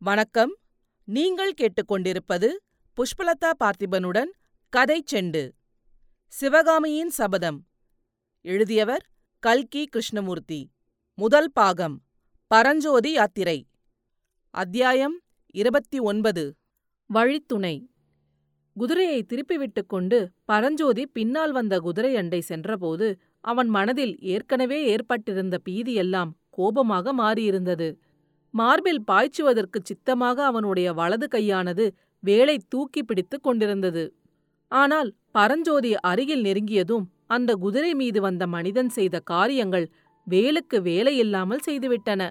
வணக்கம். நீங்கள் கேட்டுக்கொண்டிருப்பது புஷ்பலதா பார்த்திபனுடன் கதை செண்டு. சிவகாமியின் சபதம். எழுதியவர் கல்கி கிருஷ்ணமூர்த்தி. முதல் பாகம். பரஞ்சோதி யாத்திரை. அத்தியாயம் இருபத்தி ஒன்பது. வழித்துணை. குதிரையை திருப்பிவிட்டுக் கொண்டு பரஞ்சோதி பின்னால் வந்த குதிரை அண்டை சென்றபோது அவன் மனதில் ஏற்கனவே ஏற்பட்டிருந்த பீதியெல்லாம் கோபமாக மாறியிருந்தது. மார்பில் பாய்ச்சுவதற்குச் சித்தமாக அவனுடைய வலது கையானது வேலை தூக்கி பிடித்துக் கொண்டிருந்தது. ஆனால் பரஞ்சோதி அருகில் நெருங்கியதும் அந்த குதிரை மீது வந்த மனிதன் செய்த காரியங்கள் வேலுக்கு வேலையில்லாமல் செய்துவிட்டன.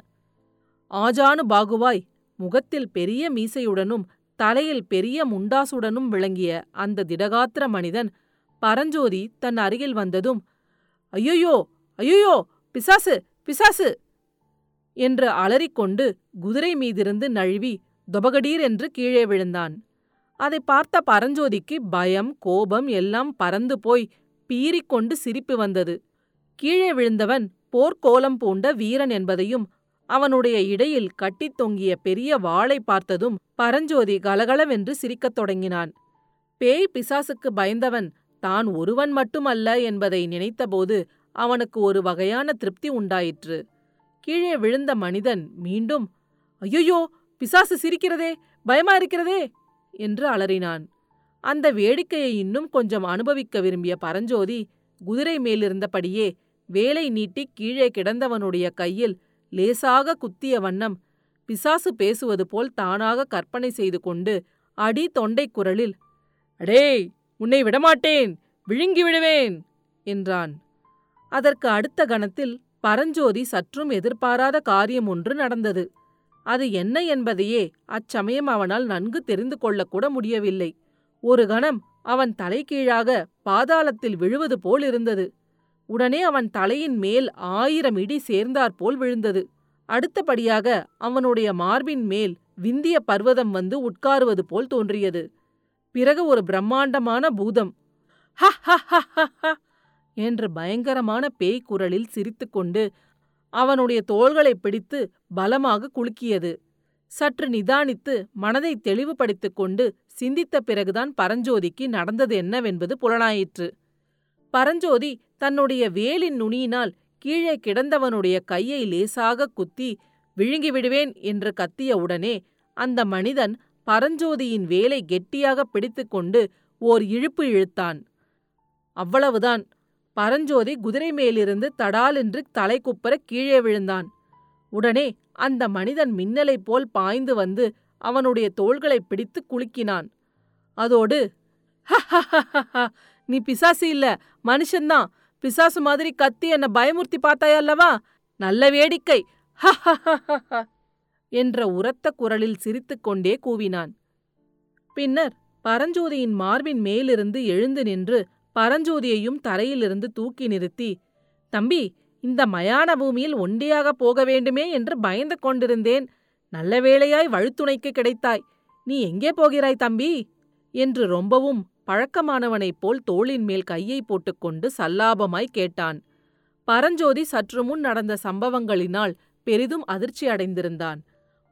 ஆஜானு பாகுவாய் முகத்தில் பெரிய மீசையுடனும் தலையில் பெரிய முண்டாசுடனும் விளங்கிய அந்த திடகாத்திர மனிதன் பரஞ்சோதி தன் அருகில் வந்ததும் ஐயோயோ ஐயோயோ பிசாசு பிசாசு! என்று அலறிக்கொண்டு குதிரை மீதிருந்து நழுவி தொபகடீர் என்று கீழே விழுந்தான். அதை பார்த்த பரஞ்சோதிக்கு பயம் கோபம் எல்லாம் பறந்து போய் பீறிக்கொண்டு சிரிப்பு வந்தது. கீழே விழுந்தவன் போர்க்கோலம் பூண்ட வீரன் என்பதையும் அவனுடைய இடையில் கட்டித் தொங்கிய பெரிய வாளை பார்த்ததும் பரஞ்சோதி கலகலவென்று சிரிக்கத் தொடங்கினான். பேய் பிசாசுக்கு பயந்தவன் தான் ஒருவன் மட்டுமல்ல என்பதை நினைத்தபோது அவனுக்கு ஒரு வகையான திருப்தி உண்டாயிற்று. கீழே விழுந்த மனிதன் மீண்டும் ஐயோ பிசாசு சிரிக்கிறதே பயமா இருக்கிறதே! என்று அலறினான். அந்த வேடிக்கையை இன்னும் கொஞ்சம் அனுபவிக்க விரும்பிய பரஞ்சோதி குதிரை மேலிருந்தபடியே வேலை நீட்டி கீழே கிடந்தவனுடைய கையில் லேசாக குத்திய வண்ணம் பிசாசு பேசுவது போல் தானாக கற்பனை செய்து கொண்டு அடி தொண்டைக் குரலில் அடே உன்னை விடமாட்டேன் விழுங்கி விடுவேன்! என்றான். அதற்கு அடுத்த கணத்தில் பரஞ்சோதி சற்றும் எதிர்பாராத காரியம் ஒன்று நடந்தது. அது என்ன என்பதையே அச்சமயம் அவனால் நன்கு தெரிந்து கொள்ளக்கூட முடியவில்லை. ஒரு கணம் அவன் தலைகீழாக பாதாளத்தில் விழுவது போல் இருந்தது. உடனே அவன் தலையின் மேல் ஆயிரம் இடி சேர்ந்தாற்போல் விழுந்தது. அடுத்தபடியாக அவனுடைய மார்பின் மேல் விந்திய பர்வதம் வந்து உட்காருவது போல் தோன்றியது. பிறகு ஒரு பிரம்மாண்டமான பூதம். ஹ ஹ ஹ ஹ என்று பயங்கரமான பேய்க் குரலில் சிரித்துக்கொண்டு அவனுடைய தோள்களை பிடித்து பலமாக குலுக்கியது. சற்று நிதானித்து மனதை தெளிவுபடுத்திக் கொண்டு சிந்தித்த பிறகுதான் பரஞ்சோதிக்கு நடந்தது என்னவென்பது புலனாயிற்று. பரஞ்சோதி தன்னுடைய வேலின் நுனியினால் கீழே கிடந்தவனுடைய கையை லேசாக குத்தி விழுங்கி விடுவேன் என்று கத்திய உடனே அந்த மனிதன் பரஞ்சோதியின் வேலை கெட்டியாக பிடித்துக்கொண்டு ஓர் இழுப்பு இழுத்தான். அவ்வளவுதான். பரஞ்சோதி குதிரை மேலிருந்து தடாலென்று தலை கீழே விழுந்தான். உடனே அந்த மனிதன் மின்னலைப் போல் பாய்ந்து வந்து அவனுடைய தோள்களை பிடித்து குலுக்கினான். அதோடு நீ பிசாசு இல்ல மனுஷன்தான். பிசாசு மாதிரி கத்தி என்ன பயமுறுத்தி பார்த்தாயல்லவா நல்ல வேடிக்கை. என்ற உரத்த குரலில் சிரித்துக்கொண்டே கூவினான். பின்னர் பரஞ்சோதியின் மார்பின் மேலிருந்து எழுந்து நின்று பரஞ்சோதியையும் தரையிலிருந்து தூக்கி நிறுத்தி தம்பி இந்த மயான பூமியில் ஒண்டியாக போக வேண்டுமே என்று பயந்து கொண்டிருந்தேன். நல்ல வேளையாய் வழுத்துணைக்கு கிடைத்தாய். நீ எங்கே போகிறாய் தம்பி? என்று ரொம்பவும் பழக்கமானவனைப் போல் தோளின் மேல் கையை போட்டுக்கொண்டு சல்லாபமாய் கேட்டான். பரஞ்சோதி சற்று முன் நடந்த சம்பவங்களினால் பெரிதும் அதிர்ச்சி அடைந்திருந்தான்.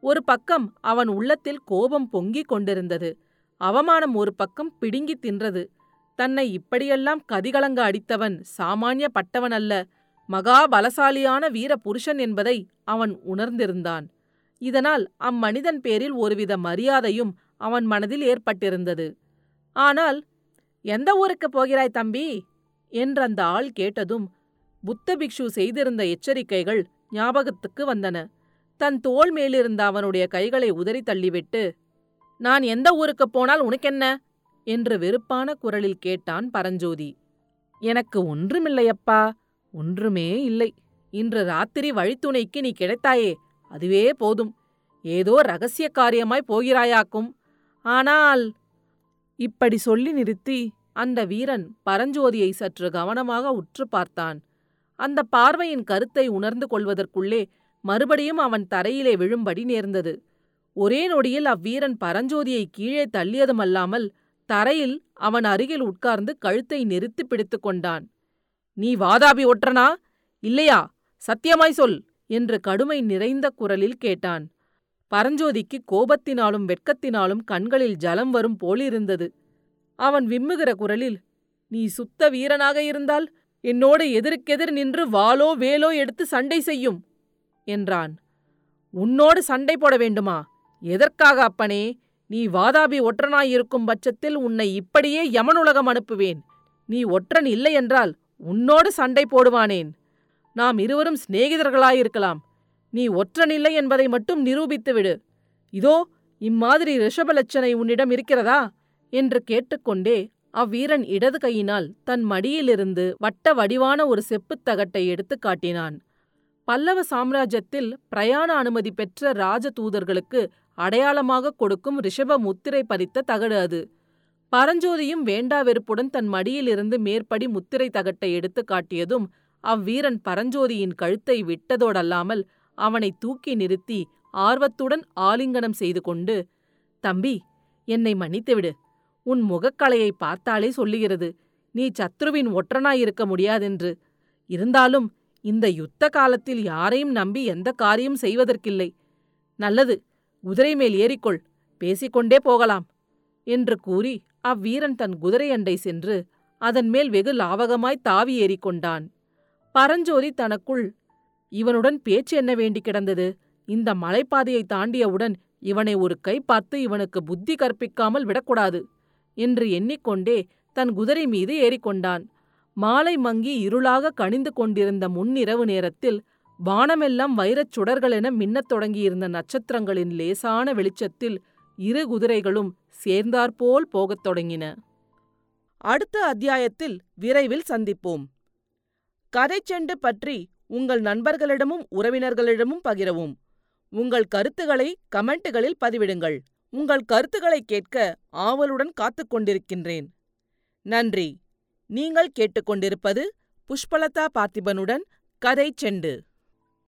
ஒரு பக்கம் அவன் உள்ளத்தில் கோபம் பொங்கிக் கொண்டிருந்தது அவமானம் ஒரு பக்கம் பிடுங்கித் தின்றது. தன்னை இப்படியெல்லாம் கதிகலங்க அடித்தவன் சாமானிய பட்டவன் அல்ல மகா பலசாலியான வீர புருஷன் என்பதை அவன் உணர்ந்திருந்தான். இதனால் அம்மனிதன் பேரில் ஒருவித மரியாதையும் அவன் மனதில் ஏற்பட்டிருந்தது. ஆனால் எந்த ஊருக்கு போகிறாய் தம்பி? என்றந்த ஆள் கேட்டதும் புத்த பிக்ஷு செய்திருந்த எச்சரிக்கைகள் ஞாபகத்துக்கு வந்தன. தன் தோள் மேலிருந்த அவனுடைய கைகளை உதறி தள்ளிவிட்டு நான் எந்த ஊருக்குப் போனால் உனக்கென்ன? என்று வெறுப்பான குரலில் கேட்டான் பரஞ்சோதி. எனக்கு ஒன்றுமில்லையப்பா ஒன்றுமே இல்லை. இன்று ராத்திரி வழித்துணைக்கு நீ கிடைத்தாயே அதுவே போதும். ஏதோ ரகசிய காரியமாய் போகிறாயாக்கும். ஆனால் இப்படி சொல்லி நிறுத்தி அந்த வீரன் பரஞ்சோதியை சற்று கவனமாக உற்று பார்த்தான். அந்த பார்வையின் கருத்தை உணர்ந்து கொள்வதற்குள்ளே மறுபடியும் அவன் தரையிலே விழும்படி நேர்ந்தது. ஒரே நொடியில் அவ்வீரன் பரஞ்சோதியை கீழே தள்ளியதுமல்லாமல் தரையில் அவன் அருகில் உட்கார்ந்து கழுத்தை நெரித்து பிடித்து கொண்டான். நீ வாதாபி ஒற்றனா? இல்லையா? சத்தியமாய் சொல் என்று கடுமை நிறைந்த குரலில் கேட்டான். பரஞ்சோதிக்கு கோபத்தினாலும் வெட்கத்தினாலும் கண்களில் ஜலம் வரும் போலிருந்தது அவன் விம்முகிற குரலில் நீ சுத்த வீரனாக இருந்தால் என்னோடு எதிர்க்கெதிர் நின்று வாளோ வேலோ எடுத்து சண்டை செய்யும் என்றான். உன்னோடு சண்டை போட வேண்டுமா? எதற்காக அப்பனே? நீ வாதாபி ஒற்றனாயிருக்கும் பட்சத்தில் உன்னை இப்படியே யமனுலகம் அனுப்புவேன். நீ ஒற்றன் இல்லையென்றால் உன்னோடு சண்டை போடுவானேன். நாம் இருவரும் சிநேகிதர்களாயிருக்கலாம். நீ ஒற்றன் இல்லை என்பதை மட்டும் நிரூபித்துவிடு. இதோ இம்மாதிரி ரிஷபலட்சனை உன்னிடம் இருக்கிறதா? என்று கேட்டுக்கொண்டே அவ்வீரன் இடது கையினால் தன் மடியிலிருந்து வட்ட வடிவான ஒரு செப்புத் தகட்டை எடுத்துக் காட்டினான். பல்லவ சாம்ராஜ்யத்தில் பிரயாண அனுமதி பெற்ற ராஜ தூதர்களுக்கு அடையாளமாகக் கொடுக்கும் ரிஷப முத்திரை பறித்த தகடு அது. பரஞ்சோதியும் வேண்டா வெறுப்புடன் தன் மடியிலிருந்து மேற்படி முத்திரை தகட்டை எடுத்துக் காட்டியதும் அவ்வீரன் பரஞ்சோதியின் கழுத்தை விட்டதோடல்லாமல் அவனை தூக்கி நிறுத்தி ஆர்வத்துடன் ஆலிங்கனம் செய்து கொண்டு தம்பி என்னை மன்னித்துவிடு. உன் முகக்கலையை பார்த்தாலே சொல்லுகிறது. நீ சத்ருவின் ஒற்றனாயிருக்க முடியாதென்று. இருந்தாலும் இந்த யுத்த காலத்தில் யாரையும் நம்பி எந்த காரியம் செய்வதற்கில்லை. நல்லது குதிரை மேல் ஏறிக்கொள் பேசிக்கொண்டே போகலாம் என்று கூறி அவ்வீரன் தன் குதிரை அண்டை சென்று அதன் மேல் வெகு லாவகமாய் தாவி ஏறிக்கொண்டான். பரஞ்சோதி தனக்குள் இவனுடன் பேச்சு என்ன வேண்டி கிடந்தது? இந்த மலைப்பாதையை தாண்டியவுடன் இவனை ஒரு கை பார்த்து இவனுக்கு புத்தி கற்பிக்காமல் விடக்கூடாது என்று எண்ணிக்கொண்டே தன் குதிரை மீது ஏறிக்கொண்டான். மாலை மங்கி இருளாக கணிந்து கொண்டிருந்த முன்னிரவு நேரத்தில் வானமெல்லாம் வைரச் சுடர்களென மின்னத் தொடங்கியிருந்த நட்சத்திரங்களின் லேசான வெளிச்சத்தில் இரு குதிரைகளும் சேர்ந்தாற்போல் போகத் தொடங்கின. அடுத்த அத்தியாயத்தில் விரைவில் சந்திப்போம். கதைச்செண்டு பற்றி உங்கள் நண்பர்களிடமும் உறவினர்களிடமும் பகிரவும். உங்கள் கருத்துக்களை கமெண்ட்டுகளில் பதிவிடுங்கள். உங்கள் கருத்துக்களை கேட்க ஆவலுடன் காத்துக் கொண்டிருக்கின்றேன். நன்றி. நீங்கள் கேட்டுக்கொண்டிருப்பது புஷ்பலதா பார்த்திபனுடன் கதை செண்டு.